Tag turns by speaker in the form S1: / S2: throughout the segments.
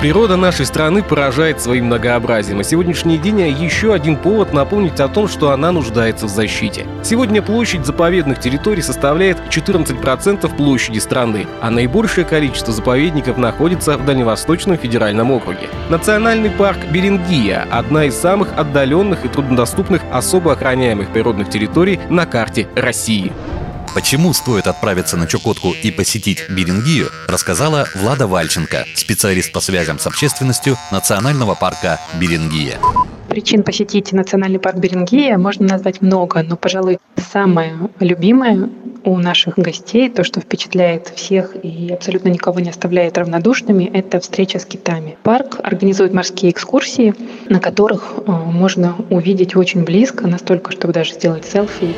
S1: Природа нашей страны поражает своим многообразием, а сегодняшний день еще один повод напомнить о том, что она нуждается в защите. Сегодня площадь заповедных территорий составляет 14% площади страны, а наибольшее количество заповедников находится в Дальневосточном федеральном округе. Национальный парк Берингия – одна из самых отдаленных и труднодоступных особо охраняемых природных территорий на карте России.
S2: Почему стоит отправиться на Чукотку и посетить Берингию, рассказала Влада Вальченко, специалист по связям с общественностью Национального парка Берингия.
S3: Причин посетить национальный парк Берингия можно назвать много, но, пожалуй, самое любимое у наших гостей, то, что впечатляет всех и абсолютно никого не оставляет равнодушными, это встреча с китами. Парк организует морские экскурсии, на которых э, можно увидеть очень близко, настолько, чтобы даже сделать селфи.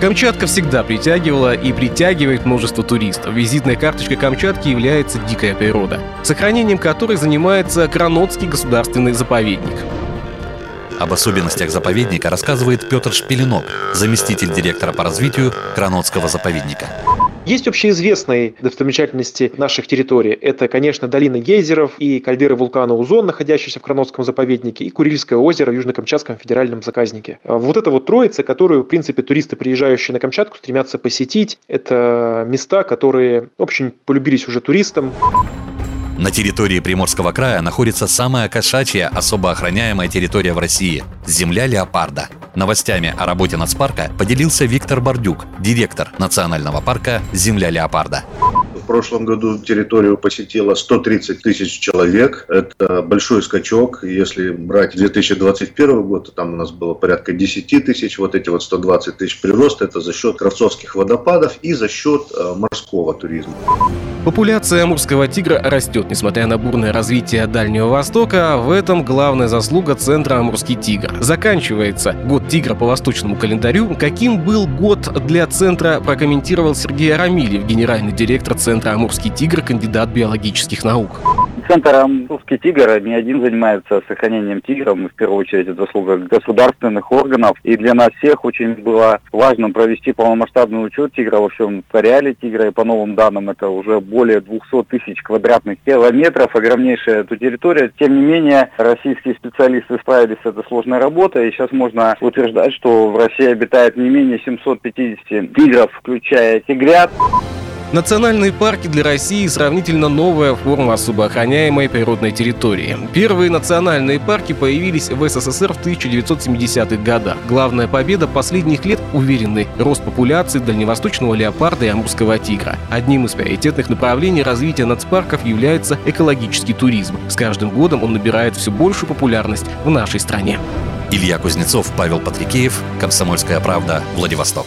S1: Камчатка всегда притягивала и притягивает множество туристов. Визитной карточкой Камчатки является дикая природа, сохранением которой занимается Кранотский государственный заповедник.
S2: Об особенностях заповедника рассказывает Петр Шпилинок, заместитель директора по развитию Кранотского заповедника.
S4: Есть общеизвестные достопримечательности наших территорий. Это, конечно, долина гейзеров и кальдеры вулкана Узон, находящиеся в Кранотском заповеднике, и Курильское озеро в Южно-Камчатском федеральном заказнике. А вот это вот троица, которую, в принципе, туристы, приезжающие на Камчатку, стремятся посетить. Это места, которые очень полюбились уже туристам.
S2: На территории Приморского края находится самая кошачья особо охраняемая территория в России – земля леопарда. Новостями о работе нацпарка поделился Виктор Бордюк, директор национального парка «Земля леопарда».
S5: В прошлом году территорию посетило 130 тысяч человек. Это большой скачок. Если брать 2021 год, то там у нас было порядка 10 тысяч. Вот эти вот 120 тысяч прирост, это за счет Кравцовских водопадов и за счет э, морского туризма.
S1: Популяция амурского тигра растет, несмотря на бурное развитие Дальнего Востока. В этом главная заслуга центра «Амурский тигр». Заканчивается год тигра по восточному календарю. Каким был год для центра, прокомментировал Сергей Арамильев, генеральный директор центра «Амурский тигр», кандидат биологических наук.
S6: Центр «Русский тигр» не один занимается сохранением тигров. В первую очередь это заслуга государственных органов. И для нас всех очень было важно провести полномасштабный учет тигра во всем ареале тигра. И по новым данным это уже более 200 тысяч квадратных километров. Огромнейшая эту территория. Тем не менее, российские специалисты справились с этой сложной работой. И сейчас можно утверждать, что в России обитает не менее 750 тигров, включая тигрят.
S1: Национальные парки для России сравнительно новая форма особо охраняемой природной территории. Первые национальные парки появились в СССР в 1970-х годах. Главная победа последних лет – уверенный рост популяции дальневосточного леопарда и амурского тигра. Одним из приоритетных направлений развития нацпарков является экологический туризм. С каждым годом он набирает все большую популярность в нашей стране.
S2: Илья Кузнецов, Павел Патрикеев, Комсомольская правда, Владивосток.